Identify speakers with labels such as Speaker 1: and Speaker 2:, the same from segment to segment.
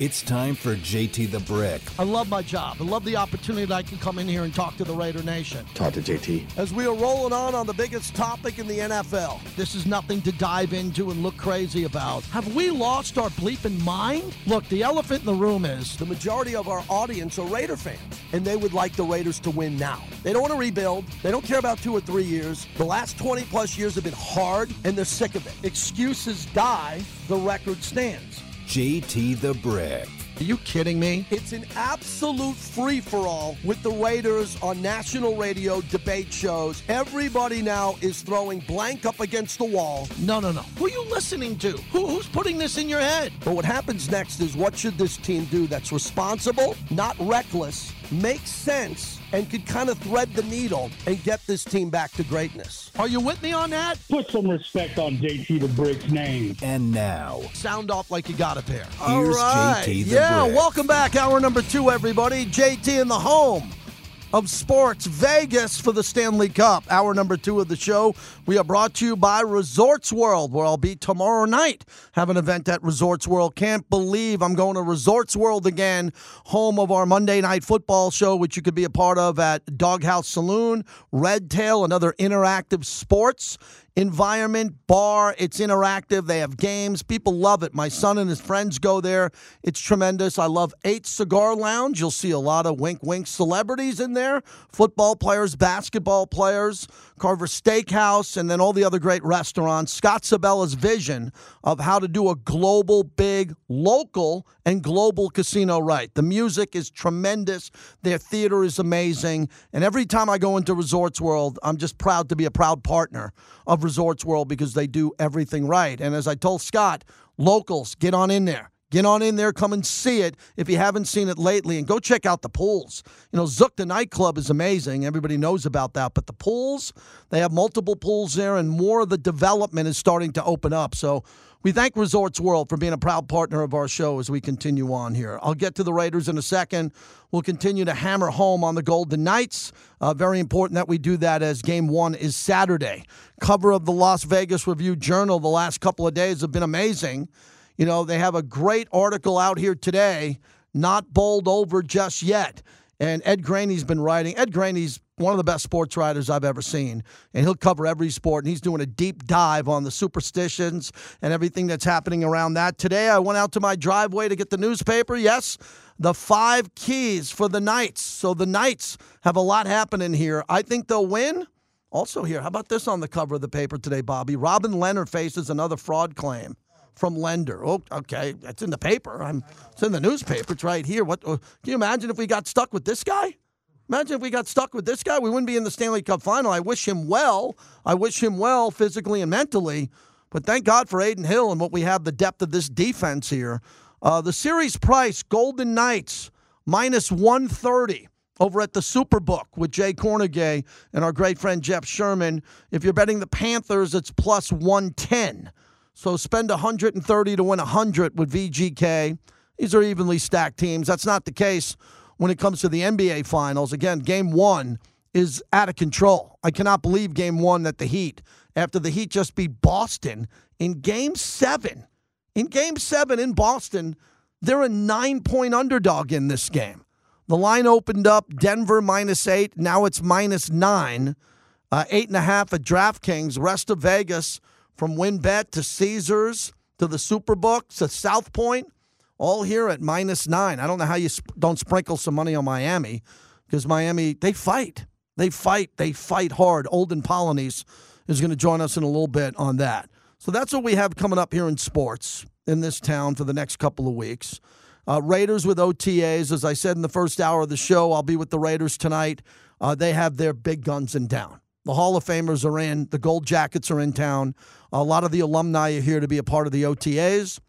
Speaker 1: It's time for JT the Brick.
Speaker 2: I love my job. I love the opportunity that I can come in here and talk to the Raider Nation.
Speaker 3: Talk to JT.
Speaker 2: As we are rolling on on the biggest topic in the NFL, this is nothing to dive into and look crazy about. Have we lost our bleeping mind? Look, the elephant in the room is the majority of our audience are Raider fans, and they would like the Raiders to win now. They don't want to rebuild. They don't care about two or three years. The last 20 plus years have been hard, and they're sick of it. Excuses die, the record stands.
Speaker 1: JT the Brick.
Speaker 2: Are you kidding me? It's an absolute free for all with the Raiders on national radio debate shows. Everybody now is throwing blank up against the wall. No, no, no. Who are you listening to? Who, who's putting this in your head? But what happens next is what should this team do that's responsible, not reckless, makes sense, and could kind of thread the needle and get this team back to greatness. Are you with me on that?
Speaker 4: Put some respect on JT the Brick's name.
Speaker 1: And now,
Speaker 2: Sound off like you got a pair.
Speaker 1: Here's
Speaker 2: All right.
Speaker 1: JT the
Speaker 2: yeah,
Speaker 1: Brick.
Speaker 2: welcome back. Hour number two, everybody. JT in the home of sports, Vegas for the Stanley Cup. Hour number two of the show. We are brought to you by Resorts World, where I'll be tomorrow night. Have an event at Resorts World. Can't believe I'm going to Resorts World again, home of our Monday night football show, which you could be a part of at Dawg House Saloon, Red Tail, another interactive sports environment bar. It's interactive. They have games. People love it. My son and his friends go there. It's tremendous. I love eight cigar lounge. You'll see a lot of wink wink celebrities in there. Football players basketball players carver steakhouse and then all the other great restaurants scott Sibella's vision of how to do a global big local and global casino right the music is tremendous their theater is amazing and every time i go into resorts world i'm just proud to be a proud partner of Resorts World because they do everything right. And as I told Scott, locals, get on in there. Get on in there, come and see it if you haven't seen it lately, and go check out the pools. You know, Zouk the nightclub is amazing. Everybody knows about that. But the pools, they have multiple pools there, and more of the development is starting to open up. So we thank Resorts World for being a proud partner of our show as we continue on here. I'll get to the Raiders in a second. We'll continue to hammer home on the Golden Knights. Uh, very important that we do that as game one is Saturday. Cover of the Las Vegas Review Journal the last couple of days have been amazing. You know, they have a great article out here today, not bowled over just yet. And Ed Graney's been writing. Ed Graney's one of the best sports writers I've ever seen. And he'll cover every sport. And he's doing a deep dive on the superstitions and everything that's happening around that. Today, I went out to my driveway to get the newspaper. Yes, the five keys for the Knights. So the Knights have a lot happening here. I think they'll win. Also, here, how about this on the cover of the paper today, Bobby? Robin Lehner faces another fraud claim from lender. Oh, okay, that's in the paper. I'm, it's in the newspaper. It's right here. What? uh, Can you imagine if we got stuck with this guy? Imagine if we got stuck with this guy. We wouldn't be in the Stanley Cup final. I wish him well. I wish him well physically and mentally. But thank God for Adin Hill and what we have the depth of this defense here. Uh, the series price, Golden Knights, minus 130 over at the Superbook with Jay Kornegay and our great friend Jeff Sherman. If you're betting the Panthers, it's plus 110. So spend 130 to win 100 with VGK. These are evenly stacked teams. That's not the case when it comes to the NBA Finals. Again, game one is out of control. I cannot believe game one that the Heat, after the Heat just beat Boston in game seven, in game seven in Boston, they're a nine point underdog in this game. The line opened up Denver minus eight. Now it's minus nine. Uh, eight and a half at DraftKings. Rest of Vegas from WynnBET to Caesars to the Superbook to South Point, all here at minus nine. I don't know how you sp- don't sprinkle some money on Miami because Miami, they fight. They fight. They fight hard. Olden Polynice is going to join us in a little bit on that. So that's what we have coming up here in sports in this town for the next couple of weeks. Uh, Raiders with OTAs. As I said in the first hour of the show, I'll be with the Raiders tonight. Uh, they have their big guns in town. The Hall of Famers are in. The Gold Jackets are in town. A lot of the alumni are here to be a part of the OTAs.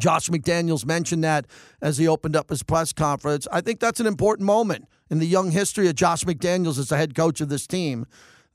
Speaker 2: Josh McDaniels mentioned that as he opened up his press conference. I think that's an important moment in the young history of Josh McDaniels as the head coach of this team.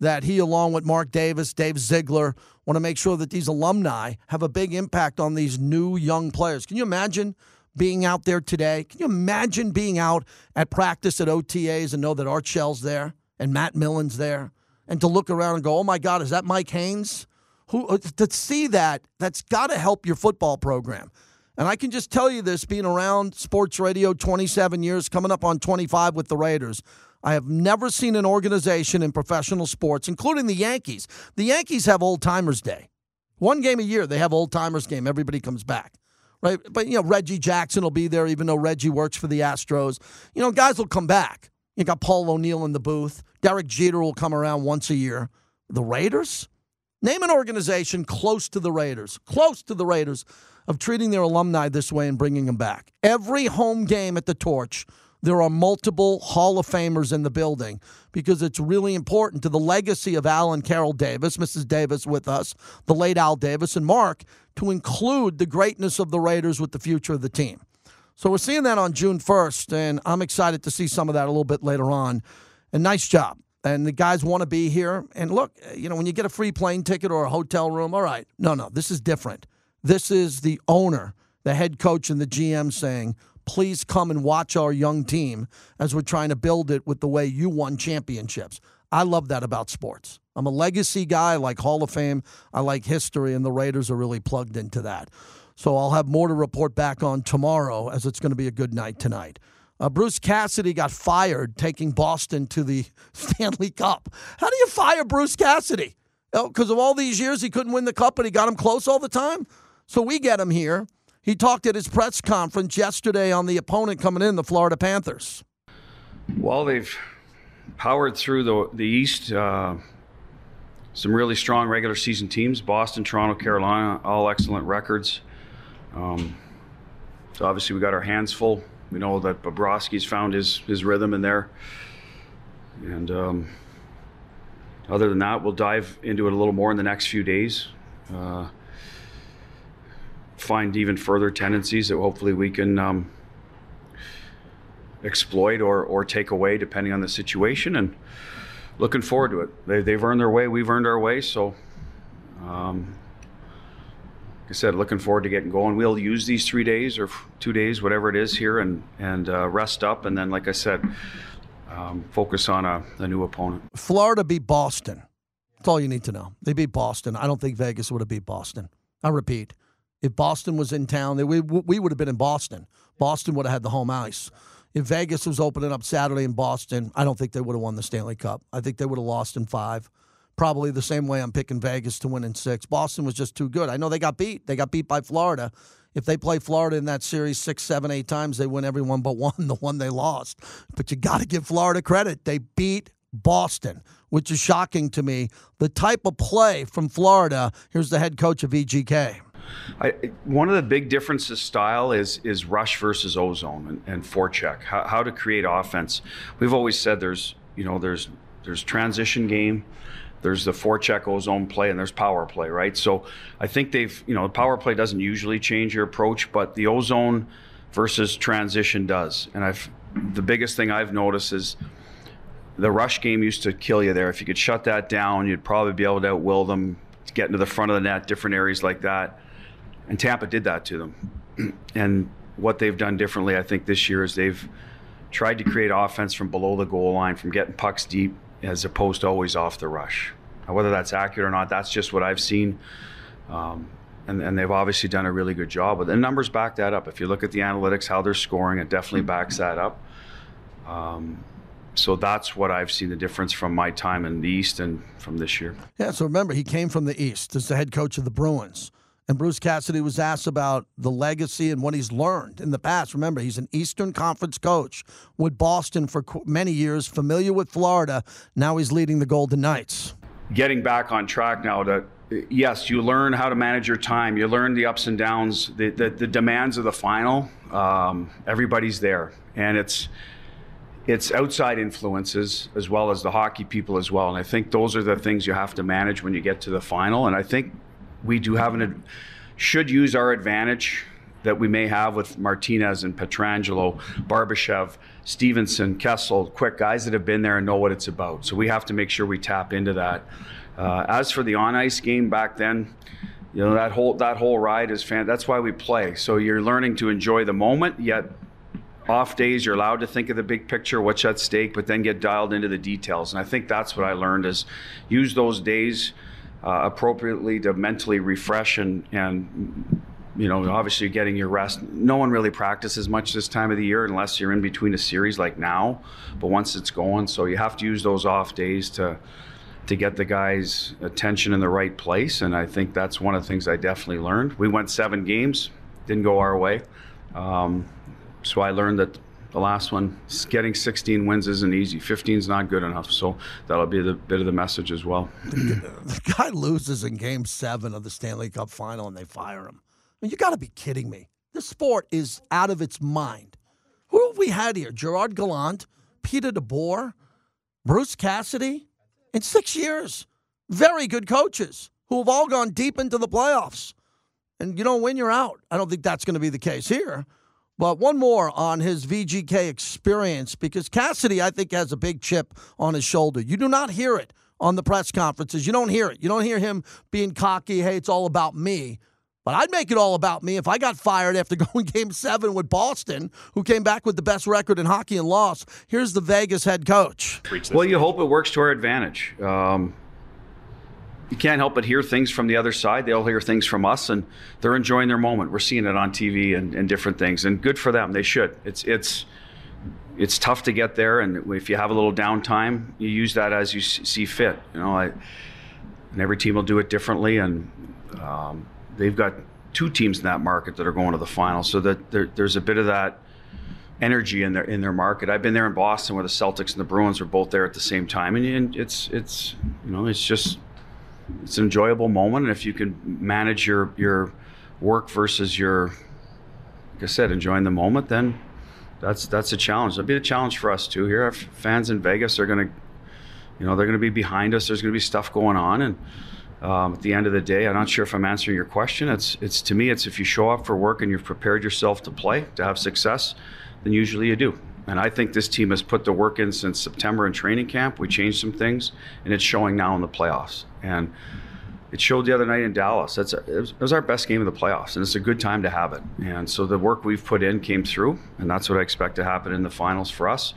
Speaker 2: That he, along with Mark Davis, Dave Ziegler, want to make sure that these alumni have a big impact on these new young players. Can you imagine being out there today? Can you imagine being out at practice at OTAs and know that Art Shell's there and Matt Millen's there? And to look around and go, oh my God, is that Mike Haynes? Who uh, to see that, that's got to help your football program. And I can just tell you this being around sports radio 27 years, coming up on 25 with the Raiders. I have never seen an organization in professional sports, including the Yankees. The Yankees have Old Timers Day. One game a year, they have Old Timers Game. Everybody comes back. Right? But, you know, Reggie Jackson will be there, even though Reggie works for the Astros. You know, guys will come back. You got Paul O'Neill in the booth. Derek Jeter will come around once a year. The Raiders? Name an organization close to the Raiders, close to the Raiders, of treating their alumni this way and bringing them back. Every home game at the Torch, there are multiple Hall of Famers in the building because it's really important to the legacy of Al and Carol Davis, Mrs. Davis with us, the late Al Davis, and Mark, to include the greatness of the Raiders with the future of the team. So we're seeing that on June 1st, and I'm excited to see some of that a little bit later on. And nice job. And the guys want to be here. And look, you know, when you get a free plane ticket or a hotel room, all right. No, no, this is different. This is the owner, the head coach, and the GM saying, please come and watch our young team as we're trying to build it with the way you won championships. I love that about sports. I'm a legacy guy. I like Hall of Fame. I like history, and the Raiders are really plugged into that. So I'll have more to report back on tomorrow, as it's going to be a good night tonight. Uh, Bruce Cassidy got fired taking Boston to the Stanley Cup. How do you fire Bruce Cassidy? Because oh, of all these years he couldn't win the cup, but he got him close all the time? So we get him here. He talked at his press conference yesterday on the opponent coming in, the Florida Panthers.
Speaker 3: Well, they've powered through the, the East. Uh, some really strong regular season teams Boston, Toronto, Carolina, all excellent records. Um, so obviously, we got our hands full. We know that Bobrovsky's found his, his rhythm in there. And um, other than that, we'll dive into it a little more in the next few days. Uh, find even further tendencies that hopefully we can um, exploit or, or take away depending on the situation and looking forward to it they, they've earned their way we've earned our way so um, I said, looking forward to getting going. We'll use these three days or two days, whatever it is here, and and uh, rest up, and then, like I said, um, focus on a, a, new opponent.
Speaker 2: Florida beat Boston. That's all you need to know. They beat Boston. I don't think Vegas would have beat Boston. I repeat, if Boston was in town, we, we would have been in Boston. Boston would have had the home ice. If Vegas was opening up Saturday in Boston, I don't think they would have won the Stanley Cup. I think they would have lost in five. Probably the same way I'm picking Vegas to win in six. Boston was just too good. I know they got beat. They got beat by Florida. If they play Florida in that series six, seven, eight times, they win every one but one, the one they lost. But you got to give Florida credit. They beat Boston, which is shocking to me. The type of play from Florida, here's the head coach of VGK.
Speaker 3: I, one of the big differences style is is rush versus ozone and, and forecheck. How, how to create offense. We've always said there's you know there's there's transition game, there's the forecheck ozone play, and there's power play, right? So I think they've you know the power play doesn't usually change your approach, but the ozone versus transition does. And I've the biggest thing I've noticed is the rush game used to kill you there. If you could shut that down, you'd probably be able to outwill them, get into the front of the net, different areas like that. And Tampa did that to them. and what they've done differently, I think, this year is they've tried to create offense from below the goal line, from getting pucks deep, as opposed to always off the rush. Now, whether that's accurate or not, that's just what I've seen. Um, and, and, they've obviously done a really good job. But the numbers back that up. If you look at the analytics, how they're scoring, it definitely backs that up. Um, so that's what I've seen the difference from my time in the East and from this year.
Speaker 2: Yeah, so remember, he came from the East as the head coach of the Bruins. And Bruce Cassidy was asked about the legacy and what he's learned in the past. Remember, he's an Eastern Conference coach with Boston for many years, familiar with Florida. Now he's leading the Golden Knights.
Speaker 3: Getting back on track now to yes, you learn how to manage your time. You learn the ups and downs, the, the, the demands of the final. Um, everybody's there. And it's it's outside influences as well as the hockey people as well. And I think those are the things you have to manage when you get to the final. And I think we do have an should use our advantage that we may have with Martinez and Pietrangelo, Barbashev, Stephenson, Kessel, quick guys that have been there and know what it's about. So we have to make sure we tap into that. Uh, as for the on ice game back then, you know that whole that whole ride is fan. That's why we play. So you're learning to enjoy the moment, yet off days you're allowed to think of the big picture, what's at stake, but then get dialed into the details. And I think that's what I learned is use those days uh, appropriately to mentally refresh and and you know, obviously getting your rest. No one really practices much this time of the year unless you're in between a series like now. But once it's going, so you have to use those off days to to get the guys' attention in the right place. And I think that's one of the things I definitely learned. We went seven games, didn't go our way. Um, so I learned that the last one, getting 16 wins isn't easy. 15 is not good enough. So that'll be the bit of the message as well.
Speaker 2: the guy loses in game seven of the Stanley Cup final and they fire him. I mean, you got to be kidding me. This sport is out of its mind. Who have we had here? Gerard Gallant, Peter DeBoer, Bruce Cassidy. In six years, very good coaches who have all gone deep into the playoffs. And you don't win, you're out. I don't think that's going to be the case here. But one more on his VGK experience because Cassidy, I think, has a big chip on his shoulder. You do not hear it on the press conferences. You don't hear it. You don't hear him being cocky, hey, it's all about me. But I'd make it all about me if I got fired after going game seven with Boston, who came back with the best record in hockey and lost. Here's the Vegas head coach.
Speaker 3: Well, you hope it works to our advantage. Um, you can't help but hear things from the other side. They all hear things from us, and they're enjoying their moment. We're seeing it on TV and, and different things, and good for them. They should. It's it's it's tough to get there, and if you have a little downtime, you use that as you see fit. You know, I, and every team will do it differently, and um, they've got two teams in that market that are going to the final, so that there, there's a bit of that energy in their in their market. I've been there in Boston where the Celtics and the Bruins were both there at the same time, and, and it's it's you know it's just it's an enjoyable moment, and if you can manage your your work versus your, like I said, enjoying the moment, then that's that's a challenge. That'll be a challenge for us too. Here, our fans in Vegas are going to, you know, they're to be behind us. There's going to be stuff going on, and um, at the end of the day, I'm not sure if I'm answering your question. It's it's to me, it's if you show up for work and you've prepared yourself to play to have success, then usually you do. And I think this team has put the work in since September in training camp. We changed some things, and it's showing now in the playoffs. And it showed the other night in Dallas. That's a, it, was, it, was, our best game of the playoffs, and it's a good time to have it. And so the work we've put in came through, and that's what I expect to happen in the finals for us.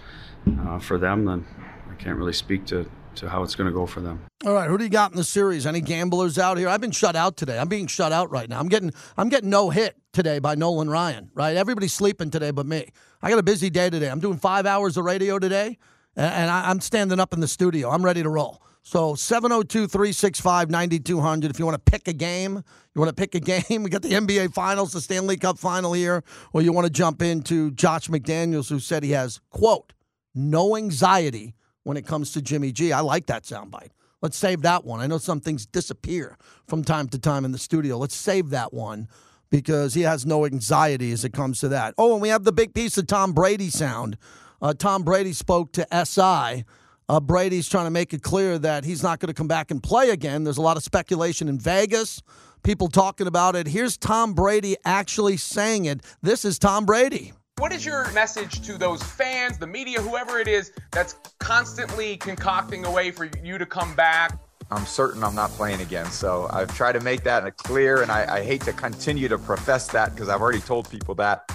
Speaker 3: Uh, for them, then I can't really speak to to how it's going to go for them.
Speaker 2: All right, who do you got in the series? Any gamblers out here? I've been shut out today. I'm being shut out right now. I'm getting I'm getting no hit today by Nolan Ryan. Right, everybody's sleeping today but me. I got a busy day today. I'm doing five hours of radio today, and I'm standing up in the studio. I'm ready to roll. So 702 365 9200. If you want to pick a game, you want to pick a game, we got the NBA Finals, the Stanley Cup final here, or you want to jump into Josh McDaniels, who said he has, quote, no anxiety when it comes to Jimmy G. I like that soundbite. Let's save that one. I know some things disappear from time to time in the studio. Let's save that one because he has no anxiety as it comes to that. Oh, and we have the big piece of Tom Brady sound. Uh, Tom Brady spoke to SI. Uh, Brady's trying to make it clear that he's not going to come back and play again. There's a lot of speculation in Vegas, people talking about it. Here's Tom Brady actually saying it. This is Tom Brady.
Speaker 5: What is your message to those fans, the media, whoever it is that's constantly concocting a way for you to come back?
Speaker 6: I'm certain I'm not playing again. So I've tried to make that clear, and I, I hate to continue to profess that because I've already told people that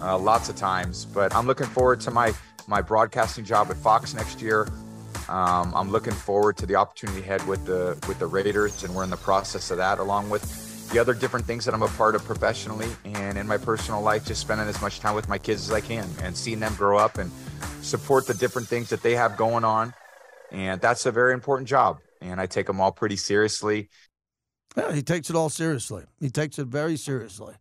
Speaker 6: uh, lots of times. But I'm looking forward to my my broadcasting job at Fox next year. Um, I'm looking forward to the opportunity ahead with the with the Raiders, and we're in the process of that, along with the other different things that I'm a part of professionally and in my personal life, just spending as much time with my kids as I can and seeing them grow up and support the different things that they have going on. And that's a very important job. And I take them all pretty seriously.
Speaker 2: Yeah, he takes it all seriously. He takes it very seriously.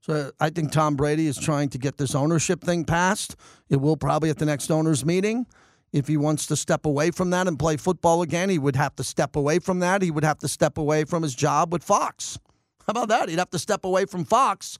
Speaker 2: So uh, I think Tom Brady is trying to get this ownership thing passed. It will probably at the next owners meeting. If he wants to step away from that and play football again, he would have to step away from that. He would have to step away from his job with Fox. How about that? He'd have to step away from Fox,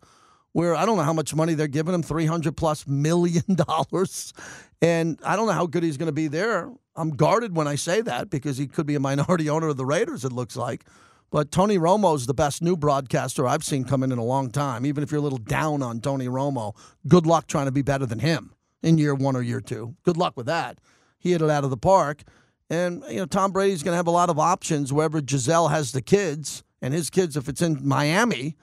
Speaker 2: where I don't know how much money they're giving him 300 plus million dollars. And I don't know how good he's going to be there. I'm guarded when I say that because he could be a minority owner of the Raiders, it looks like. But Tony Romo's the best new broadcaster I've seen come in in a long time. Even if you're a little down on Tony Romo, good luck trying to be better than him in year one or year two. Good luck with that. He hit it out of the park. And, you know, Tom Brady's going to have a lot of options wherever Gisele has the kids and his kids, if it's in Miami,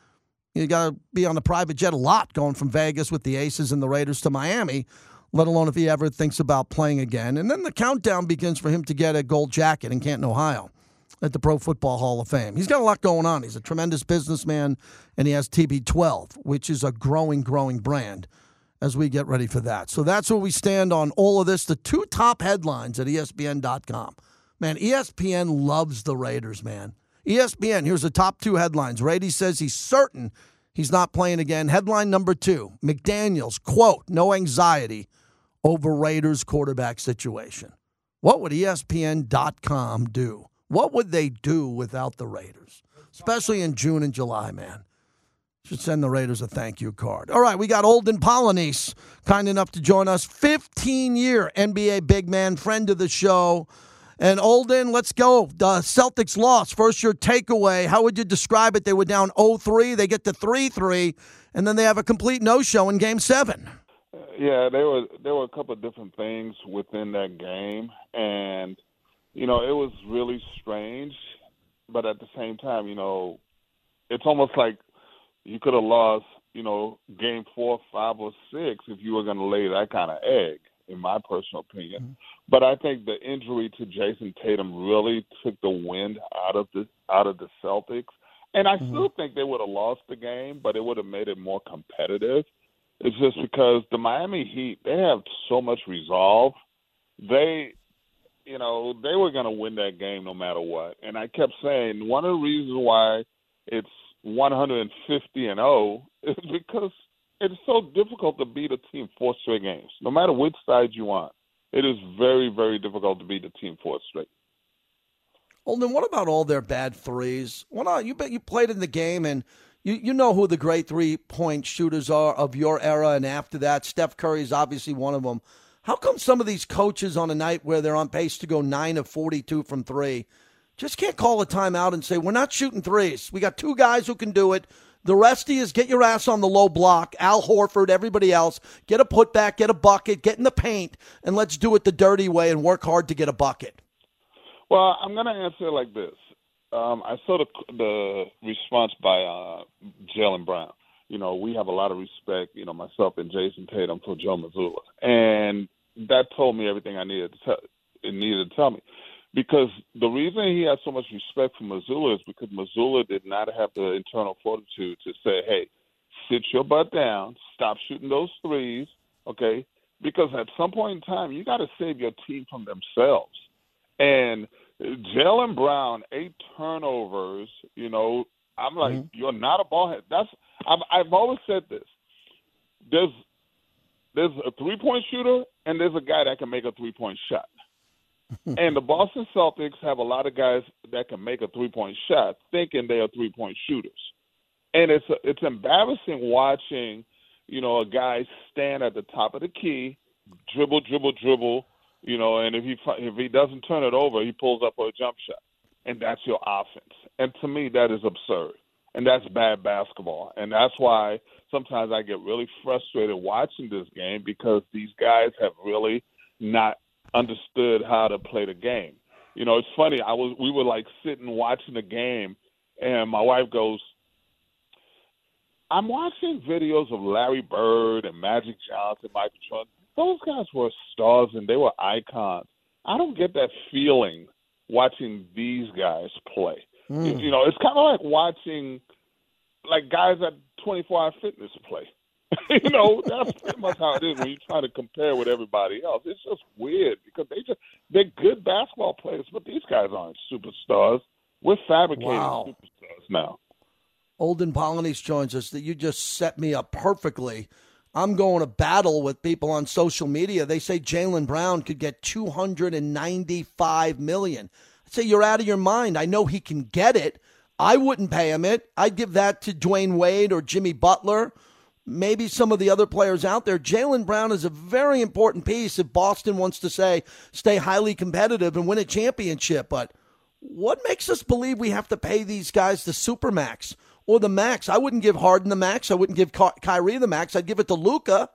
Speaker 2: you got to be on a private jet a lot going from Vegas with the Aces and the Raiders to Miami, let alone if he ever thinks about playing again. And then the countdown begins for him to get a gold jacket in Canton, Ohio. at the Pro Football Hall of Fame. He's got a lot going on. He's a tremendous businessman, and he has TB12, which is a growing, growing brand as we get ready for that. So that's where we stand on all of this. The two top headlines at ESPN.com. Man, ESPN loves the Raiders, man. ESPN, here's the top two headlines. Brady says he's certain he's not playing again. Headline number two McDaniels, quote, no anxiety over Raiders quarterback situation. What would ESPN.com do? What would they do without the Raiders, especially in June and July, man? Should send the Raiders a thank you card. All right, we got Olden Polynice, kind enough to join us. 15 year NBA big man, friend of the show. And Olden, let's go. The Celtics lost. First, your takeaway. How would you describe it? They were down 0 3. They get to 3 3, and then they have a complete no show in game seven.
Speaker 7: Yeah, there were there were a couple of different things within that game, and you know it was really strange. But at the same time, you know, it's almost like you could have lost, you know, game four, five, or six if you were going to lay that kind of egg, in my personal opinion. Mm-hmm. But I think the injury to Jayson Tatum really took the wind out of the out of the Celtics. And I mm-hmm. still think they would have lost the game, but it would have made it more competitive. It's just because the Miami Heat they have so much resolve. They, you know, they were going to win that game no matter what. And I kept saying one of the reasons why it's 150 and 0 is because it's so difficult to beat a team four straight games, no matter which side you want. It is very, very difficult to beat a team four straight.
Speaker 2: Then what about all their bad threes? Well, no, you bet you played in the game and you, you know who the great three point shooters are of your era and after that. Steph Curry is obviously one of them. How come some of these coaches on a night where they're on pace to go nine of 42 from three just can't call a timeout and say, we're not shooting threes. We got two guys who can do it. The rest is get your ass on the low block. Al Horford, everybody else, get a putback, get a bucket, get in the paint, and let's do it the dirty way and work hard to get a bucket.
Speaker 7: Well, I'm going to answer it like this. Um, I saw the, the response by uh, Jaylen Brown. You know, we have a lot of respect, you know, myself and Jayson Tatum for Joe Mazzulla. And that told me everything I needed to tell, it needed to tell me because the reason he has so much respect for Mazzulla is because Mazzulla did not have the internal fortitude to say, "Hey, sit your butt down, stop shooting those threes, okay?" Because at some point in time, you got to save your team from themselves. And Jaylen Brown, eight turnovers. You know, I'm like, mm-hmm. you're not a ball head. That's I've, I've always said this. There's there's a three point shooter and there's a guy that can make a three point shot. and the Boston Celtics have a lot of guys that can make a three point shot, thinking they are three point shooters. And it's it's embarrassing watching, you know, a guy stand at the top of the key, dribble, dribble, dribble, you know, and if he if he doesn't turn it over, he pulls up a jump shot, and that's your offense. And to me, that is absurd, and that's bad basketball. And that's why sometimes I get really frustrated watching this game because these guys have really not understood how to play the game. You know, it's funny. I was we were like sitting watching the game, and my wife goes, "I'm watching videos of Larry Bird and Magic Johnson, Michael Jordan. Those guys were stars and they were icons. I don't get that feeling watching these guys play. Mm. You know, it's kind of like watching like guys at 24 Hour Fitness play. you know, that's pretty much how it is when you try to compare with everybody else. It's just weird because they just they're good basketball players, but these guys aren't superstars. We're fabricating wow. superstars now.
Speaker 2: Olden Polynice joins us. That you just set me up perfectly. I'm going to battle with people on social media. They say Jaylen Brown could get 295 million. I say you're out of your mind. I know he can get it. I wouldn't pay him it. I'd give that to Dwyane Wade or Jimmy Butler maybe some of the other players out there. Jaylen Brown is a very important piece if Boston wants to say stay highly competitive and win a championship. But what makes us believe we have to pay these guys the supermax or the max? I wouldn't give Harden the max. I wouldn't give Kyrie the max. I'd give it to Luka,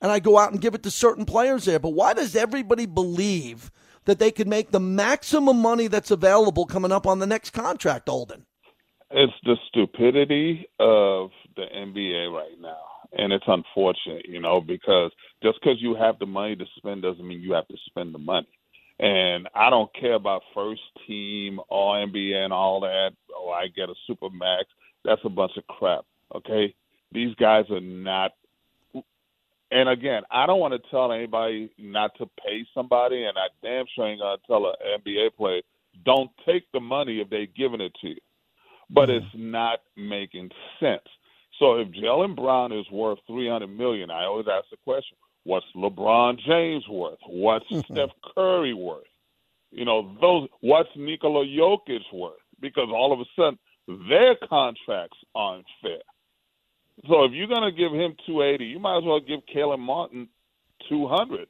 Speaker 2: and I go out and give it to certain players there. But why does everybody believe that they could make the maximum money that's available coming up on the next contract, Olden?
Speaker 7: It's the stupidity of the NBA right now and it's unfortunate, you know, because just because you have the money to spend doesn't mean you have to spend the money. And I don't care about first team, all NBA, and all that. Oh, I get a super max. That's a bunch of crap. Okay, these guys are not. And again, I don't want to tell anybody not to pay somebody, and I damn sure ain't gonna tell an NBA player don't take the money if they're giving it to you. But mm-hmm. it's not making sense. So if Jaylen Brown is worth three hundred million, I always ask the question: What's LeBron James worth? What's mm-hmm. Steph Curry worth? You know, those. What's Nikola Jokic worth? Because all of a sudden their contracts aren't fair. So if you're going to give him 280, you might as well give Caleb Martin 200.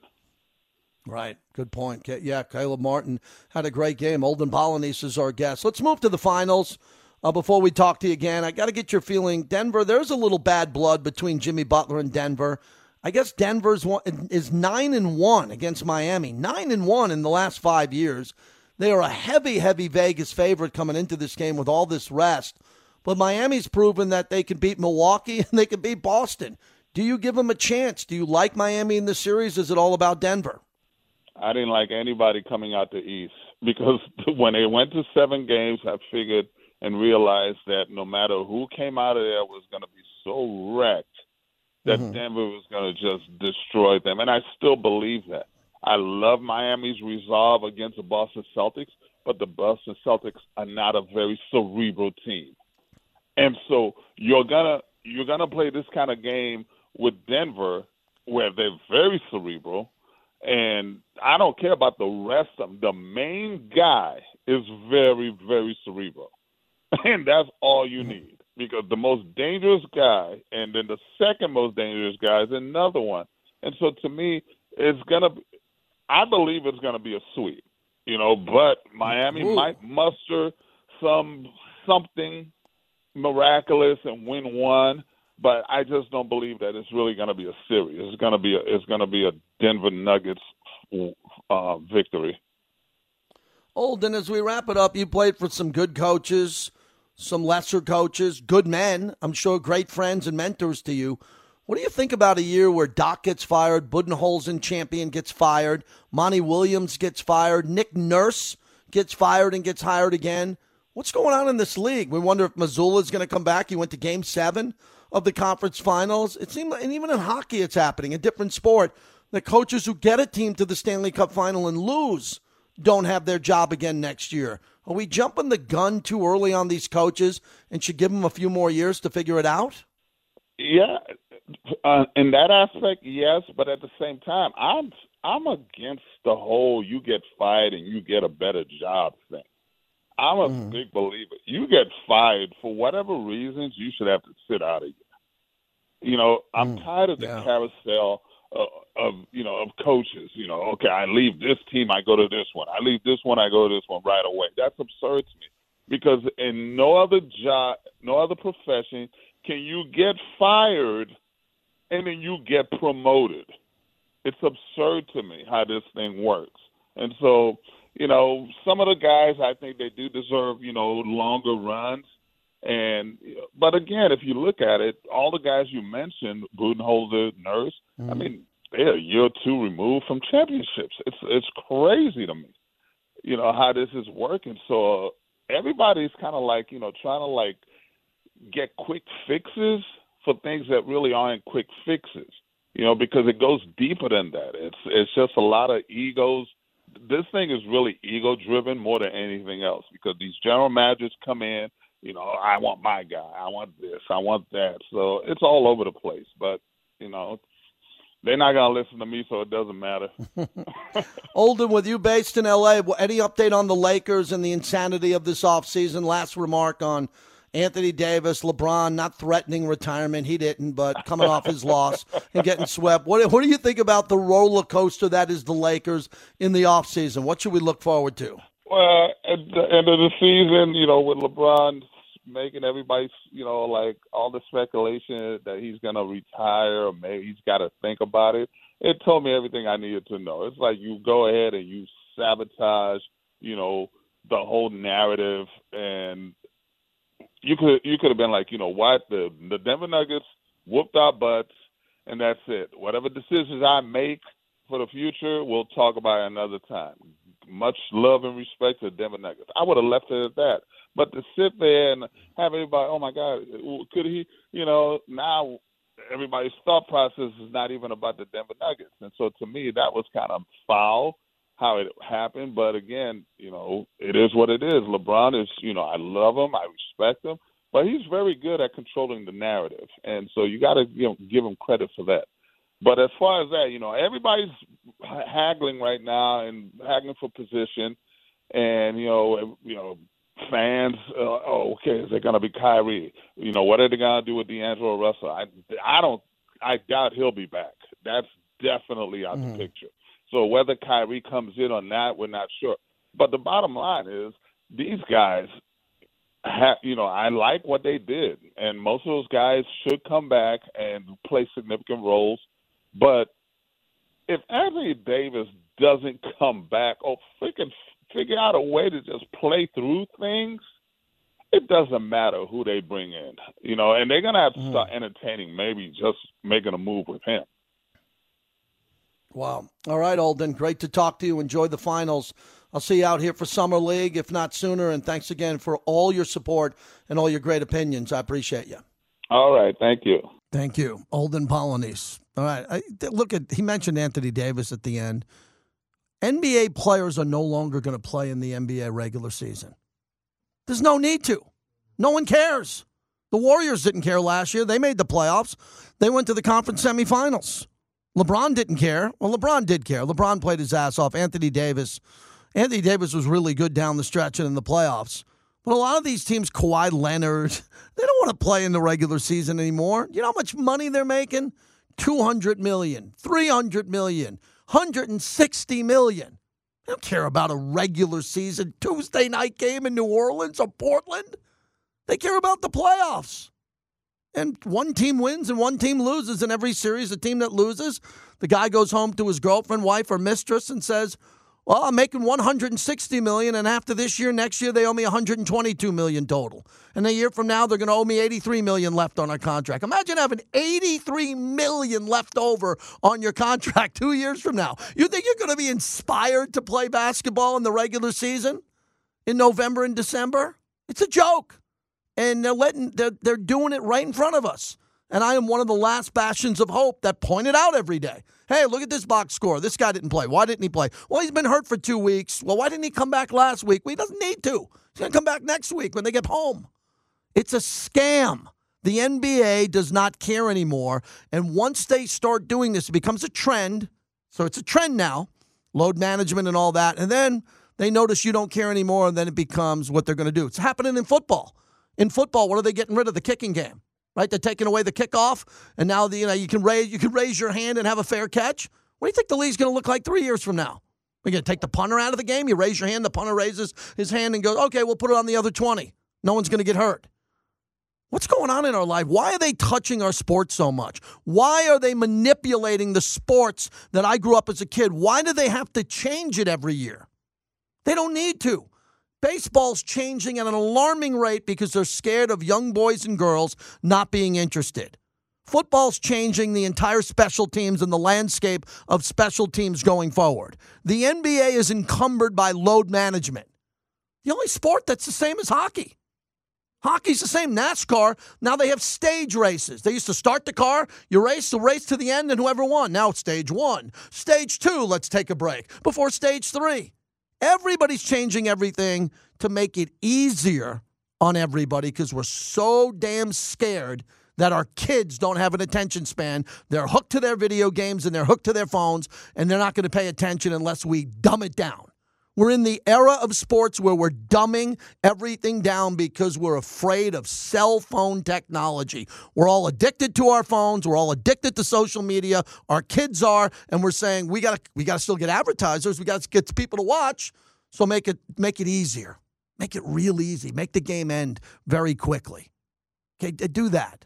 Speaker 2: Right. Good point. Yeah, Caleb Martin had a great game. Olden Polynice is our guest. Let's move to the finals. Uh, before we talk to you again, I got to get your feeling. Denver, there's a little bad blood between Jimmy Butler and Denver. I guess Denver's one, is nine and one against Miami. Nine and one in the last five years. They are a heavy, heavy Vegas favorite coming into this game with all this rest. But Miami's proven that they can beat Milwaukee and they can beat Boston. Do you give them a chance? Do you like Miami in the series? Is it all about Denver?
Speaker 7: I didn't like anybody coming out the East because when they went to seven games, I figured and realized that no matter who came out of there was going to be so wrecked that mm-hmm. Denver was going to just destroy them. And I still believe that. I love Miami's resolve against the Boston Celtics, but the Boston Celtics are not a very cerebral team. And so you're gonna you're gonna play this kind of game with Denver where they're very cerebral and I don't care about the rest of them. The main guy is very, very cerebral. And that's all you need. Because the most dangerous guy and then the second most dangerous guy is another one. And so to me, it's gonna I believe it's gonna be a sweep. You know, but Miami Ooh. might muster some something miraculous and win one, but I just don't believe that it's really going to be a series. It's going to be a, it's going to be a Denver Nuggets uh, victory.
Speaker 2: Olden, as we wrap it up, you played for some good coaches, some lesser coaches, good men. I'm sure great friends and mentors to you. What do you think about a year where Doc gets fired, Budenholzer champion gets fired, Monty Williams gets fired, Nick Nurse gets fired and gets hired again? What's going on in this league? We wonder if Mazzulla is going to come back. He went to Game Seven of the conference finals. It seems, and even in hockey, it's happening. A different sport, the coaches who get a team to the Stanley Cup final and lose don't have their job again next year. Are we jumping the gun too early on these coaches and should give them a few more years to figure it out?
Speaker 7: Yeah, uh, in that aspect, yes, but at the same time, I'm I'm against the whole "you get fired and you get a better job" thing. I'm a mm. big believer. You get fired for whatever reasons, you should have to sit out of it. You know, I'm mm. tired of the yeah. carousel Uh, of you know of coaches. You know, okay, I leave this team, I go to this one. I leave this one, I go to this one right away. That's absurd to me because in no other job, no other profession can you get fired and then you get promoted. It's absurd to me how this thing works. And so you know, some of the guys I think they do deserve, you know, longer runs. And but again, if you look at it, all the guys you mentioned, Budenholzer, Nurse, mm-hmm. I mean, they're a year or two removed from championships. It's it's crazy to me, you know, how this is working. So everybody's kind of like, you know, trying to like get quick fixes for things that really aren't quick fixes, you know, because it goes deeper than that. It's it's just a lot of egos this thing is really ego driven more than anything else because these general managers come in, you know, I want my guy, I want this, I want that. So it's all over the place. But, you know, they're not going to listen to me, so it doesn't matter.
Speaker 2: Olden, with you based in LA, any update on the Lakers and the insanity of this offseason? Last remark on Anthony Davis, LeBron not threatening retirement. He didn't, but coming off his loss and getting swept. What, what do you think about the roller coaster that is the Lakers in the offseason? What should we look forward to?
Speaker 7: Well, at the end of the season, you know, with LeBron making everybody, you know, like all the speculation that he's going to retire or maybe he's got to think about it, it told me everything I needed to know. It's like you go ahead and you sabotage, you know, the whole narrative and you could you could have been like, you know what, the the Denver Nuggets whooped our butts, and that's it. Whatever decisions I make for the future, we'll talk about another time. Much love and respect to the Denver Nuggets. I would have left it at that. But to sit there and have everybody, oh my God, could he? You know, now everybody's thought process is not even about the Denver Nuggets, and so to me, that was kind of foul how it happened. But again, you know, it is what it is. LeBron is, you know, I love him, I respect him, but he's very good at controlling the narrative, and so you got to you know give him credit for that. But as far as that, you know, everybody's haggling right now and haggling for position, and you know, you know, fans. Uh, oh, okay, is it going to be Kyrie? You know, what are they going to do with D'Angelo Russell? I, I don't. I doubt he'll be back. That's definitely out mm-hmm. the picture. So whether Kyrie comes in or not, we're not sure. But the bottom line is these guys have, you know, I like what they did, and most of those guys should come back and play significant roles. But if Anthony Davis doesn't come back, or freaking figure out a way to just play through things, it doesn't matter who they bring in, you know, and they're gonna have to mm. start entertaining maybe just making a move with him.
Speaker 2: Wow. All right, Olden. Great to talk to you. Enjoy the finals. I'll see you out here for Summer League, if not sooner. And thanks again for all your support and all your great opinions. I appreciate you.
Speaker 7: All right. Thank you.
Speaker 2: Thank you. Olden Polynice. All right. I, look at, he mentioned Anthony Davis at the end. NBA players are no longer going to play in the NBA regular season. There's no need to. No one cares. The Warriors didn't care last year. They made the playoffs. They went to the conference semifinals. LeBron didn't care. Well, LeBron did care. LeBron played his ass off. Anthony Davis. Anthony Davis was really good down the stretch and in the playoffs. But a lot of these teams, Kawhi Leonard, they don't want to play in the regular season anymore. You know how much money they're making? 200 million, 300 million. 160 million. They don't care about a regular season Tuesday night game in New Orleans or Portland. They care about the playoffs. And one team wins and one team loses in every series. The team that loses, the guy goes home to his girlfriend, wife, or mistress and says, well, I'm making 160 million, and after this year, next year they owe me 122 million total. And a year from now, they're going to owe me 83 million left on our contract. Imagine having 83 million left over on your contract two years from now. You think you're going to be inspired to play basketball in the regular season in November and December? It's a joke, and they're letting they're, they're doing it right in front of us. And I am one of the last bastions of hope that point it out every day. Hey, look at this box score. This guy didn't play. Why didn't he play? Well, he's been hurt for two weeks. Well, why didn't he come back last week? Well, he doesn't need to. He's going to come back next week when they get home. It's a scam. The NBA does not care anymore. And once they start doing this, it becomes a trend. So it's a trend now, load management and all that. And then they notice you don't care anymore, and then it becomes what they're going to do. It's happening in football. In football, what are they getting rid of? The kicking game right? They're taking away the kickoff, and now the, you know you can raise you can raise your hand and have a fair catch. What do you think the league's going to look like three years from now? We're going to take the punter out of the game. You raise your hand, the punter raises his hand and goes, "Okay, we'll put it on the other twenty. No one's going to get hurt." What's going on in our life? Why are they touching our sports so much? Why are they manipulating the sports that I grew up as a kid? Why do they have to change it every year? They don't need to. Baseball's changing at an alarming rate because they're scared of young boys and girls not being interested. Football's changing the entire special teams and the landscape of special teams going forward. The NBA is encumbered by load management. The only sport that's the same is hockey. Hockey's the same. NASCAR, now they have stage races. They used to start the car, you race, the race to the end, and whoever won. Now it's stage one. Stage two, let's take a break. Before stage three. Everybody's changing everything to make it easier on everybody because we're so damn scared that our kids don't have an attention span. They're hooked to their video games and they're hooked to their phones, and they're not going to pay attention unless we dumb it down. We're in the era of sports where we're dumbing everything down because we're afraid of cell phone technology. We're all addicted to our phones. We're all addicted to social media. Our kids are, and we're saying we got to we got to still get advertisers. We got to get people to watch. So make it make it easier. Make it real easy. Make the game end very quickly. Okay, do that.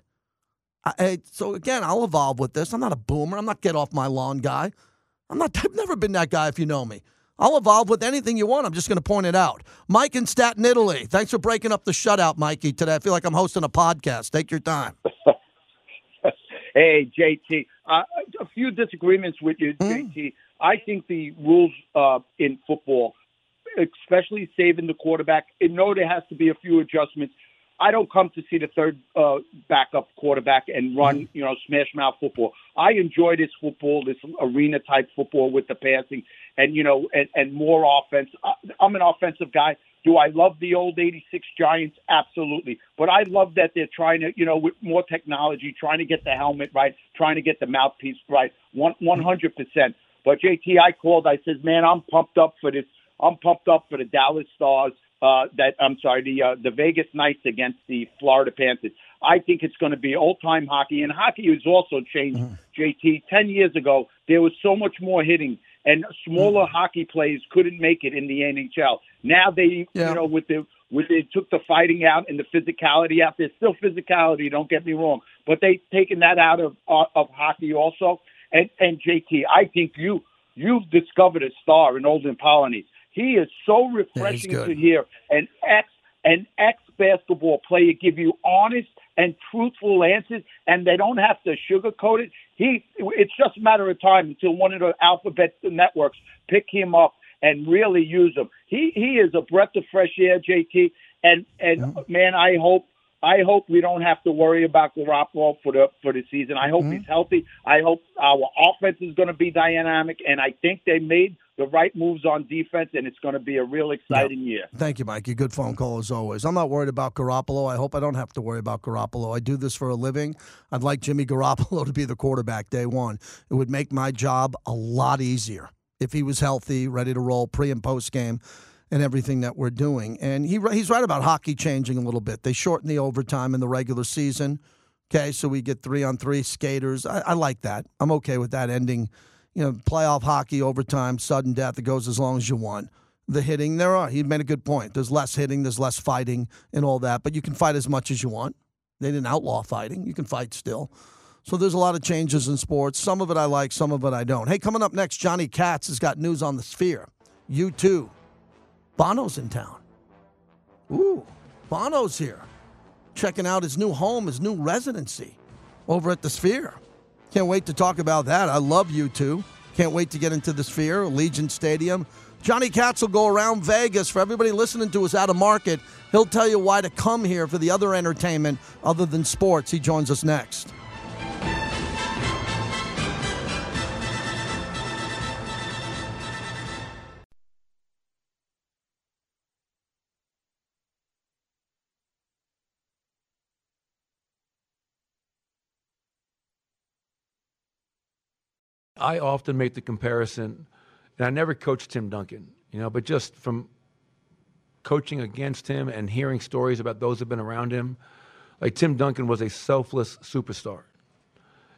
Speaker 2: I, so again, I'll evolve with this. I'm not a boomer. I'm not get off my lawn guy. I'm not. I've never been that guy. If you know me. I'll evolve with anything you want. I'm just going to point it out. Mike in Staten Island. Thanks for breaking up the shutout, Mikey, today. I feel like I'm hosting a podcast. Take your time.
Speaker 8: hey, JT. Uh, a few disagreements with you, mm. JT. I think the rules uh, in football especially saving the quarterback. I know there has to be a few adjustments. I don't come to see the third uh, backup quarterback and run, you know, smash mouth football. I enjoy this football, this arena type football with the passing and you know, and, and more offense. I'm an offensive guy. Do I love the old 86 Giants? Absolutely. But I love that they're trying to, you know, with more technology, trying to get the helmet right, trying to get the mouthpiece right, one, 100%. But JT, I called, I said, man, I'm pumped up for this. I'm pumped up for the Dallas Stars. Uh, that I'm sorry, the uh, the Vegas Knights against the Florida Panthers. I think it's going to be old time hockey, and hockey has also changed. Mm-hmm. JT, ten years ago, there was so much more hitting and smaller mm-hmm. hockey players couldn't make it in the NHL. Now they, yeah. you know, with the with they took the fighting out and the physicality out. There's still physicality. Don't get me wrong, but they've taken that out of uh, of hockey also. And and JT, I think you you've discovered a star in Olden Polynice. He is so refreshing yeah, to hear an ex an ex basketball player give you honest and truthful answers, and they don't have to sugarcoat it. He, it's just a matter of time until one of the alphabet networks pick him up and really use him. He he is a breath of fresh air, JT. And and yeah. man, I hope I hope we don't have to worry about Garoppolo for the for the season. I hope mm-hmm. he's healthy. I hope our offense is going to be dynamic, and I think they made the right moves on defense, and it's going to be a real exciting year.
Speaker 2: Thank you, Mike. Mikey. Good phone call as always. I'm not worried about Garoppolo. I hope I don't have to worry about Garoppolo. I do this for a living. I'd like Jimmy Garoppolo to be the quarterback day one. It would make my job a lot easier if he was healthy, ready to roll pre and post game and everything that we're doing. And he he's right about hockey changing a little bit. They shorten the overtime in the regular season. Okay, so we get three on three skaters. I, I like that. I'm okay with that ending. You know, playoff hockey, overtime, sudden death. It goes as long as you want. The hitting, there are. He made a good point. There's less hitting, there's less fighting, and all that. But you can fight as much as you want. They didn't outlaw fighting. You can fight still. So there's a lot of changes in sports. Some of it I like, some of it I don't. Hey, coming up next, Johnny Katz has got news on the Sphere. U2 Bono's in town. Ooh, Bono's here. Checking out his new home, his new residency over at the Sphere. Can't wait to talk about that. I love U2. Can't wait to get into the Sphere, Allegiant Stadium. Johnny Katz will go around Vegas. For everybody listening to us out of market, he'll tell you why to come here for the other entertainment other than sports. He joins us next.
Speaker 9: I often make the comparison, and I never coached Tim Duncan, you know, but just from coaching against him and hearing stories about those who've been around him, like Tim Duncan was a selfless superstar.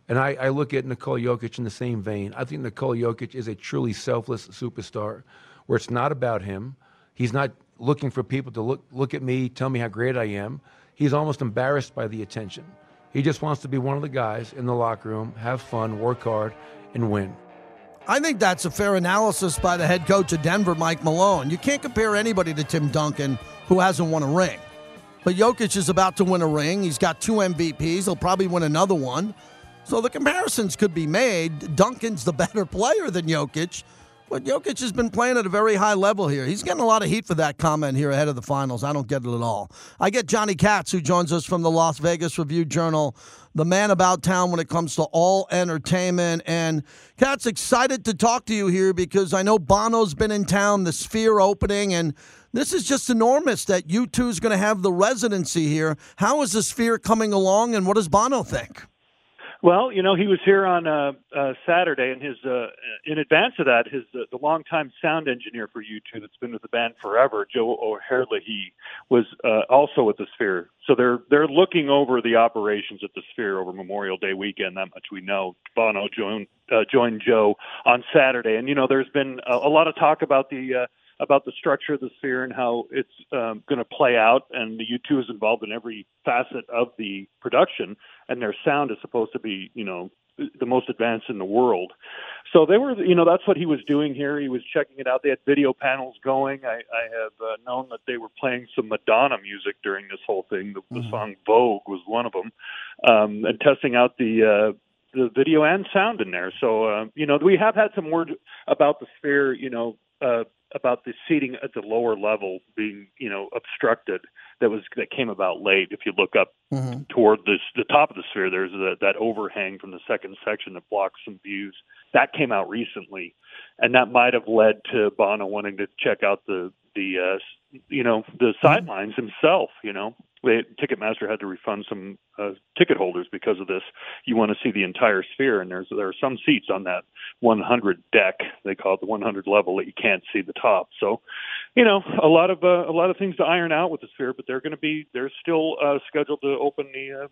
Speaker 9: And I, I look at Nikola Jokic in the same vein. I think Nikola Jokic is a truly selfless superstar where it's not about him. He's not looking for people to look, look at me, tell me how great I am. He's almost embarrassed by the attention. He just wants to be one of the guys in the locker room, have fun, work hard, and win.
Speaker 2: I think that's a fair analysis by the head coach of Denver, Mike Malone. You can't compare anybody to Tim Duncan who hasn't won a ring. But Jokic is about to win a ring. He's got two MVPs. He'll probably win another one. So the comparisons could be made. Duncan's the better player than Jokic. But Jokic has been playing at a very high level here. He's getting a lot of heat for that comment here ahead of the finals. I don't get it at all. I get Johnny Katz, who joins us from the Las Vegas Review Journal, the man about town when it comes to all entertainment. And Katz, excited to talk to you here because I know Bono's been in town, the Sphere opening, and this is just enormous that U2 is going to have the residency here. How is the Sphere coming along, and what does Bono think?
Speaker 10: Well, you know, he was here on uh, uh, Saturday, and his uh, in advance of that, his uh, the longtime sound engineer for U2 that's been with the band forever, Joe O'Herlihy, was uh, also at the Sphere. So they're they're looking over the operations at the Sphere over Memorial Day weekend. That much we know. Bono joined uh, joined Joe on Saturday, and you know, there's been a, a lot of talk about the. Uh, about the structure of the sphere and how it's um, going to play out. And the U2 is involved in every facet of the production, and their sound is supposed to be, you know, the most advanced in the world. So they were, you know, that's what he was doing here. He was checking it out. They had video panels going. I, I have uh, known that they were playing some Madonna music during this whole thing. The, mm-hmm. the song Vogue was one of them, um, and testing out the uh, the video and sound in there. So uh, you know, we have had some word about the sphere. You know, uh, about the seating at the lower level being you know obstructed. That was that came about late. If you look up
Speaker 2: Mhm.
Speaker 10: toward this, the top of the sphere, there's a, that overhang from the second section that blocks some views. That came out recently, and that might have led to Bono wanting to check out the the uh, you know the sidelines himself. You know, they, Ticketmaster had to refund some uh, ticket holders because of this. You want to see the entire sphere, and there's there are some seats on that 100 deck. They call it the 100 level that you can't see the top. So, you know, a lot of uh, a lot of things to iron out with the sphere, but they're going to be they're still uh, scheduled to open the uh,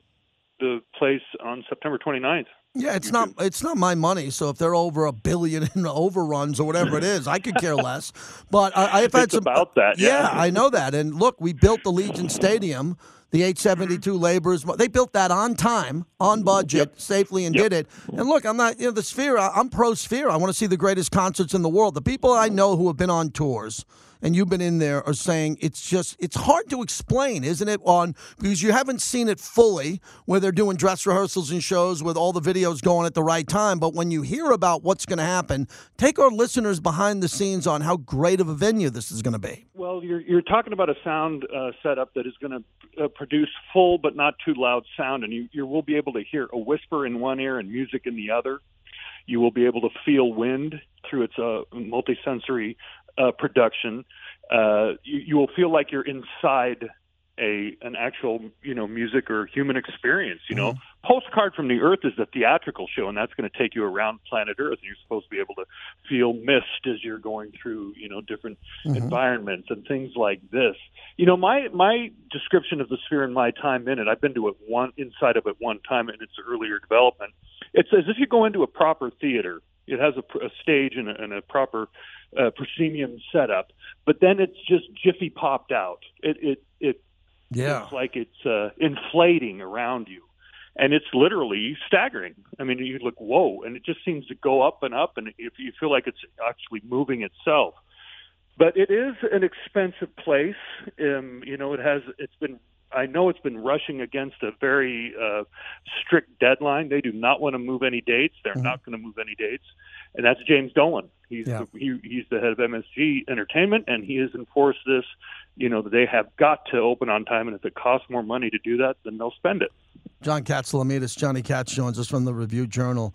Speaker 10: the place on September 29th.
Speaker 2: Yeah, it's not it's not my money. So if they're over a billion in overruns or whatever it is, I could care less. But I, I've had
Speaker 10: It's
Speaker 2: some
Speaker 10: about that, yeah.
Speaker 2: I know that. And look, we built the Allegiant Stadium, the 872 mm-hmm. laborers. They built that on time, on budget, safely, and did it. And look, I'm not you know the Sphere. I'm pro Sphere. I want to see the greatest concerts in the world. The people I know who have been on tours. And you've been in there are saying it's just it's hard to explain, isn't it? On because you haven't seen it fully, where they're doing dress rehearsals and shows with all the videos going at the right time. But when you hear about what's going to happen, take our listeners behind the scenes on how great of a venue this is going to be.
Speaker 10: Well, you're you're talking about a sound uh, setup that is going to uh, produce full but not too loud sound, and you you will be able to hear a whisper in one ear and music in the other. You will be able to feel wind through its uh, multisensory uh, production. Uh, you, you will feel like you're inside a an actual you know music or human experience. You know, Postcard from the Earth is a theatrical show, and that's going to take you around planet Earth. And you're supposed to be able to feel mist as you're going through you know different environments and things like this. You know, my my description of the sphere in my time in it, I've been to it one inside of it one time in its earlier development. It's as if you go into a proper theater. It has a, a stage and a, and a proper uh, proscenium setup, but then it's just jiffy popped out. It it it
Speaker 2: Yeah.
Speaker 10: it's like it's uh, inflating around you, and it's literally staggering. I mean, you look, whoa, and it just seems to go up and up, and if you feel like it's actually moving itself. But it is an expensive place. Um, you know, it has. It's been. I know it's been rushing against a very uh, strict deadline. They do not want to move any dates. They're not going to move any dates, and that's James Dolan. He's
Speaker 2: Yeah.
Speaker 10: the, he, he's the head of MSG Entertainment, and he has enforced this. You know, they have got to open on time, and if it costs more money to do that, then they'll spend it.
Speaker 2: John Katsilometes, Johnny Katz joins us from the Review Journal.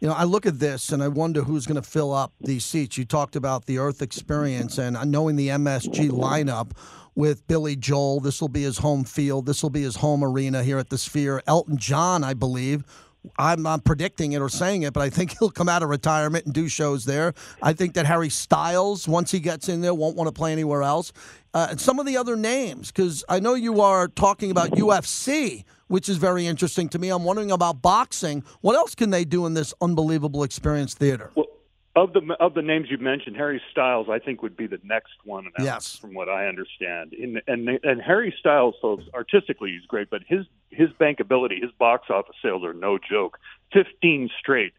Speaker 2: You know, I look at this and I wonder who's going to fill up these seats. You talked about the Earth experience and knowing the MSG lineup with Billy Joel. This will be his home field. This will be his home arena here at the Sphere. Elton John, I believe. I'm not predicting it or saying it, but I think he'll come out of retirement and do shows there. I think that Harry Styles, once he gets in there, won't want to play anywhere else. Uh, and some of the other names, because I know you are talking about UFC, which is very interesting to me. I'm wondering about boxing. What else can they do in this unbelievable experience theater?
Speaker 10: Well, of the of the names you've mentioned, Harry Styles, I think would be the next one. announced,
Speaker 2: Yes.
Speaker 10: from what I understand. In, and and Harry Styles, folks, artistically he's great, but his his bankability, his box office sales are no joke. Fifteen straight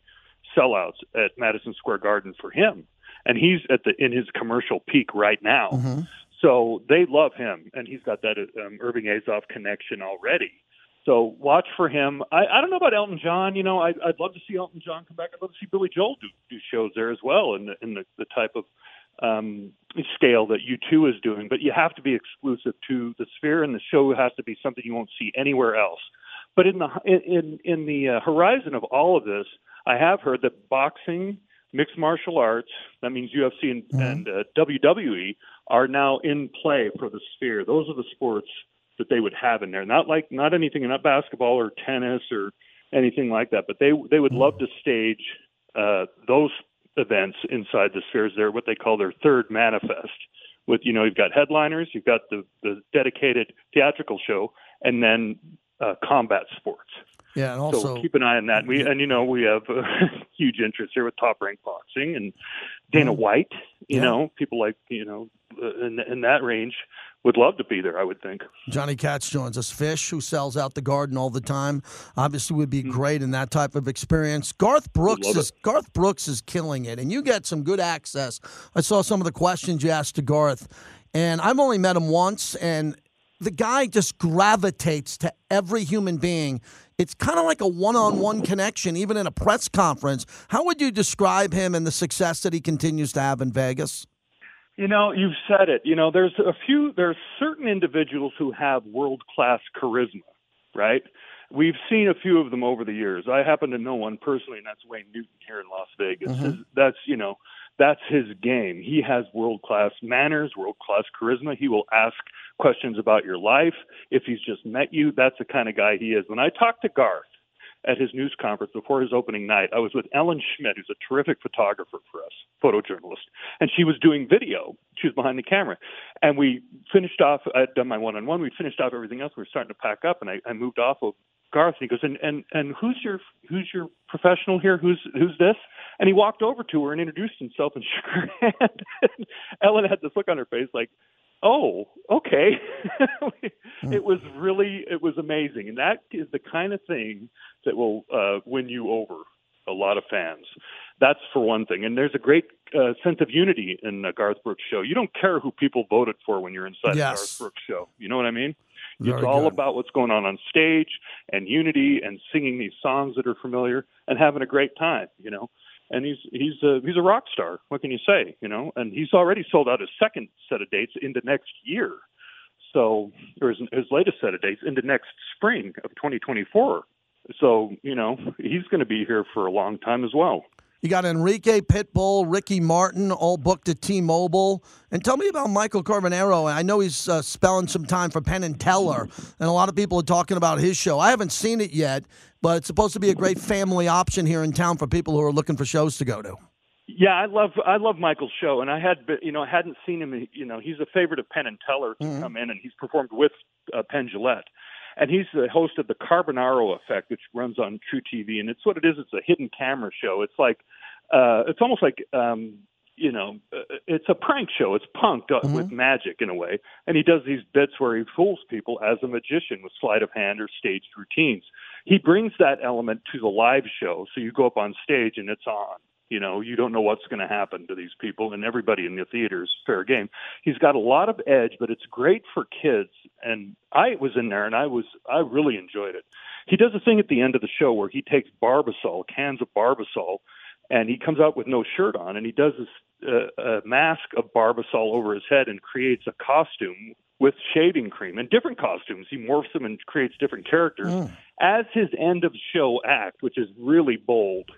Speaker 10: sellouts at Madison Square Garden for him, and he's at the in his commercial peak right now.
Speaker 2: Mm-hmm.
Speaker 10: So they love him, and he's got that um, Irving Azoff connection already. So watch for him. I, I don't know about Elton John. You know, I, I'd love to see Elton John come back. I'd love to see Billy Joel do, do shows there as well, in the in the, the type of um, scale that U2 is doing. But you have to be exclusive to the Sphere, and the show has to be something you won't see anywhere else. But in the in in the uh, horizon of all of this, I have heard that boxing, mixed martial arts, that means UFC and, and uh, WWE, are now in play for the Sphere. Those are the sports that they would have in there. Not like not anything, not basketball or tennis or anything like that. But they they would love to stage uh, those events inside the spheres. They're what they call their third manifest. With you know, you've got headliners, you've got the the dedicated theatrical show, and then uh, combat sports.
Speaker 2: Yeah, and also
Speaker 10: so keep an eye on that. We and you know we have a huge interest here with Top Rank Boxing and Dana White. You
Speaker 2: Yeah.
Speaker 10: know, people like you know uh, in in that range would love to be there. I would think.
Speaker 2: Johnny Katz joins us. Phish, who sells out the garden all the time, obviously would be great in that type of experience. Garth Brooks
Speaker 10: Hmm.
Speaker 2: is Garth Brooks is killing it, and you get some good access. I saw some of the questions you asked to Garth, and I've only met him once, and the guy just gravitates to every human being. It's kind of like a one on one connection, even in a press conference. How would you describe him and the success that he continues to have in Vegas?
Speaker 10: You know, you've said it. You know, there's a few, there's certain individuals who have world class charisma, right? We've seen a few of them over the years. I happen to know one personally, and that's Wayne Newton here in Las Vegas.
Speaker 2: Mm-hmm.
Speaker 10: That's, you know, that's his game. He has world class manners, world class charisma. He will ask questions about your life. If he's just met you, that's the kind of guy he is. When I talk to Garth at his news conference before his opening night, I was with Ellen Schmidt, who's a terrific photographer for us, photojournalist, and she was doing video. She was behind the camera. And we finished off, I'd done my one on one. We finished off everything else. We were starting to pack up, and I, I moved off of Garth, and he goes, and, and, and who's your who's your professional here? Who's who's this? And he walked over to her and introduced himself and shook her hand. Ellen had this look on her face like, oh, okay. it was really, it was amazing. And that is the kind of thing that will uh, win you over a lot of fans. That's for one thing. And there's a great uh, sense of unity in the Garth Brooks show. You don't care who people voted for when you're inside
Speaker 2: Yes.
Speaker 10: a Garth Brooks show. You know what I mean?
Speaker 2: Very
Speaker 10: it's all
Speaker 2: good.
Speaker 10: about what's going on on stage and unity and singing these songs that are familiar and having a great time, you know. And he's he's a he's a rock star. What can you say, you know? And he's already sold out his second set of dates into next year. So, or his, his latest set of dates into next spring of 2024. So, you know, he's going to be here for a long time as well.
Speaker 2: You got Enrique Pitbull, Ricky Martin, all booked at T-Mobile. And tell me about Michael Carbonaro. I know he's uh, spelling some time for Penn and Teller, and a lot of people are talking about his show. I haven't seen it yet, but it's supposed to be a great family option here in town for people who are looking for shows to go to.
Speaker 10: Yeah, I love I love Michael's show, and I had you know I hadn't seen him. You know, he's a favorite of Penn and Teller to come in, and he's performed with uh, Penn Jillette, and he's the host of the Carbonaro Effect, which runs on truTV, and it's what it is. It's a hidden camera show. It's like uh, it's almost like um, you know, uh, it's a prank show. It's punked uh, with magic in a way, and he does these bits where he fools people as a magician with sleight of hand or staged routines. He brings that element to the live show, so you go up on stage and it's on. You know, you don't know what's going to happen to these people, and everybody in the theater is fair game. He's got a lot of edge, but it's great for kids. And I was in there, and I was I really enjoyed it. He does a thing at the end of the show where he takes Barbasol, cans of Barbasol, and he comes out with no shirt on, and he does this uh, uh, mask of Barbasol over his head and creates a costume with shaving cream and different costumes. He morphs them and creates different characters as his end of show act, which is really bold,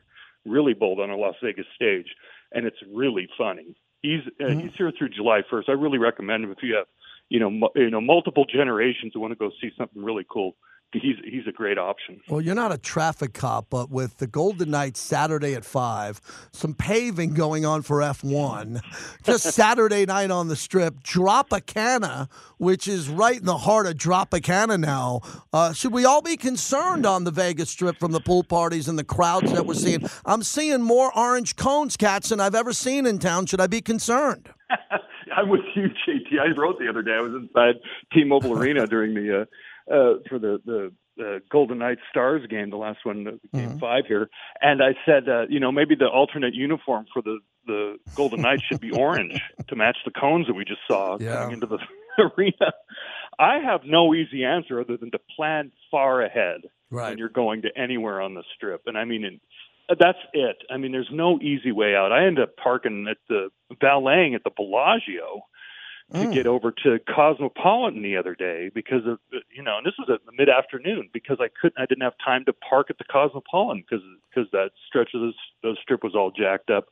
Speaker 10: really bold on a Las Vegas stage, and it's really funny. He's uh, he's here through July 1st. I really recommend him if you have you know mu- you know multiple generations who want to go see something really cool. He's he's a great option.
Speaker 2: Well, you're not a traffic cop, but with the Golden Knights Saturday at 5, some paving going on for F1, just Saturday night on the strip, Tropicana, which is right in the heart of Tropicana now. Uh, should we all be concerned on the Vegas Strip from the pool parties and the crowds that we're seeing? I'm seeing more orange cones, cats, than I've ever seen in town. Should I be concerned?
Speaker 10: I'm with you, JT. I wrote the other day. I was inside T-Mobile Arena during the uh, uh, for the the uh, Golden Knights Stars game, the last one, uh, game five here, and I said, uh, you know, maybe the alternate uniform for the the Golden Knights should be orange to match the cones that we just saw
Speaker 2: Yeah.
Speaker 10: coming into the arena. I have no easy answer other than to plan far ahead
Speaker 2: Right.
Speaker 10: when you're going to anywhere on the strip, and I mean, in, that's it. I mean, there's no easy way out. I ended up parking at the valeting at the Bellagio to get over to Cosmopolitan the other day because of you know, and this was at mid afternoon because I couldn't, I didn't have time to park at the Cosmopolitan because because that stretch of the, the strip was all jacked up.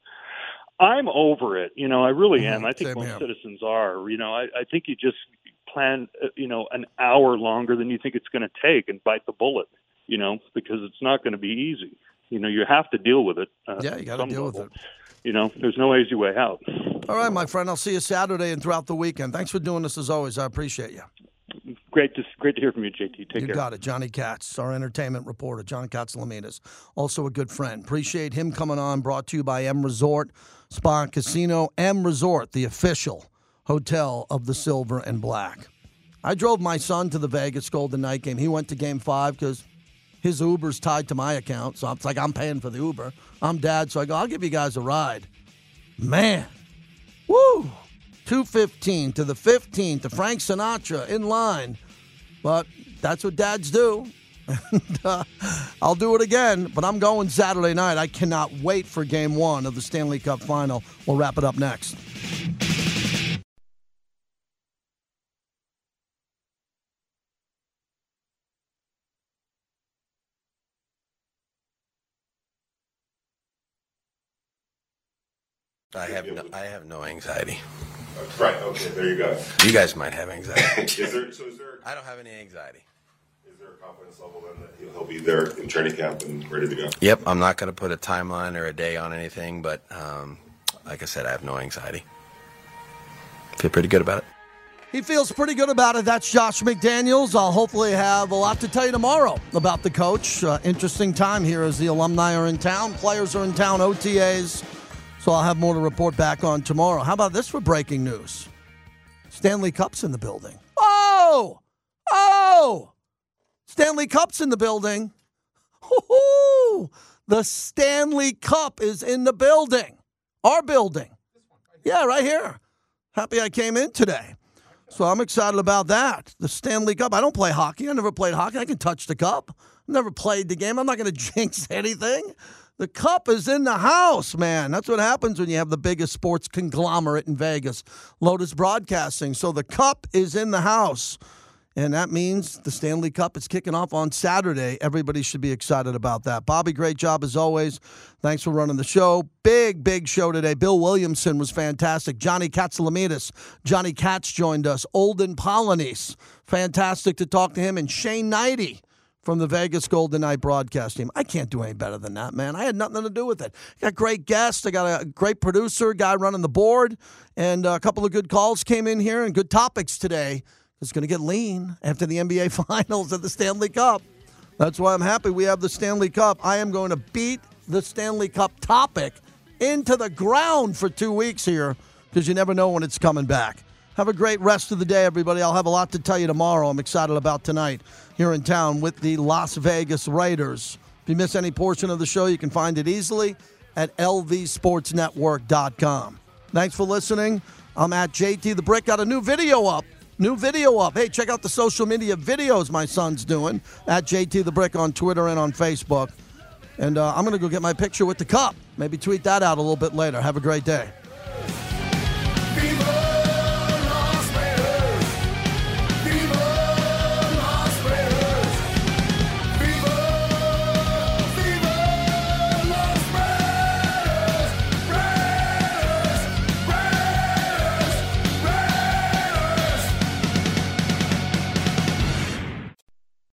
Speaker 10: I'm over it, you know. I really am. I think most citizens are. You know, I, I think you just plan, uh, you know, an hour longer than you think it's going to take and bite the bullet, you know, because it's not going to be easy. You know, you have to deal with it. Uh,
Speaker 2: Yeah, you got to deal with it.
Speaker 10: You know, there's no easy way out.
Speaker 2: All right, my friend. I'll see you Saturday and throughout the weekend. Thanks for doing this as always. I appreciate you.
Speaker 10: Great to great to hear from you, JT. Take
Speaker 2: you
Speaker 10: care.
Speaker 2: got it. Johnny Katz, our entertainment reporter. John Katsilometes, also a good friend. Appreciate him coming on. Brought to you by M Resort Spa and Casino. M Resort, the official hotel of the Silver and Black. I drove my son to the Vegas Golden Knight game. He went to game five because his Uber's tied to my account. So it's like I'm paying for the Uber. I'm dad, so I go, I'll give you guys a ride. Man, woo! 215 to the 15 to Frank Sinatra in line. But that's what dads do. And, uh, I'll do it again, but I'm going Saturday night. I cannot wait for game one of the Stanley Cup final. We'll wrap it up next.
Speaker 11: I have no, I have no anxiety.
Speaker 12: Right. Okay. There you go.
Speaker 11: You guys might have anxiety.
Speaker 12: is there, so is there?
Speaker 11: I don't have any anxiety.
Speaker 12: Is there a confidence level then that he'll, he'll be there in training camp and ready to go?
Speaker 11: Yep, I'm not going to put a timeline or a day on anything, but um, like I said, I have no anxiety. Feel pretty good about it.
Speaker 2: He feels pretty good about it. That's Josh McDaniels. I'll hopefully have a lot to tell you tomorrow about the coach. Uh, interesting time here as the alumni are in town, players are in town, OTAs. So I'll have more to report back on tomorrow. How about this for breaking news? Stanley Cup's in the building. Oh! Oh! Stanley Cup's in the building. Woo-hoo! The Stanley Cup is in the building. Our building. Yeah, right here. Happy I came in today. So I'm excited about that. The Stanley Cup. I don't play hockey. I never played hockey. I can touch the cup. Never played the game. I'm not going to jinx anything. The cup is in the house, man. That's what happens when you have the biggest sports conglomerate in Vegas, Lotus Broadcasting. So the cup is in the house. And that means the Stanley Cup is kicking off on Saturday. Everybody should be excited about that. Bobby, great job as always. Thanks for running the show. Big, big show today. Bill Williamson was fantastic. Johnny Katsilometes, Johnny Katz joined us. Olden Polynice, fantastic to talk to him. And Shane Hnidy from the Vegas Golden Knight broadcast team. I can't do any better than that, man. I had nothing to do with it. Got great guests. I got a great producer, guy running the board, and uh, a couple of good calls came in here and good topics today. It's going to get lean after the NBA Finals and the Stanley Cup. That's why I'm happy we have the Stanley Cup. I am going to beat the Stanley Cup topic into the ground for two weeks here because you never know when it's coming back. Have a great rest of the day, everybody. I'll have a lot to tell you tomorrow. I'm excited about tonight here in town with the Las Vegas Raiders. If you miss any portion of the show, you can find it easily at lvsportsnetwork.com. Thanks for listening. I'm at JT the Brick. Got a new video up. New video up. Hey, check out the social media videos my son's doing at JT the Brick on Twitter and on Facebook. And uh, I'm going to go get my picture with the cup. Maybe tweet that out a little bit later. Have a great day.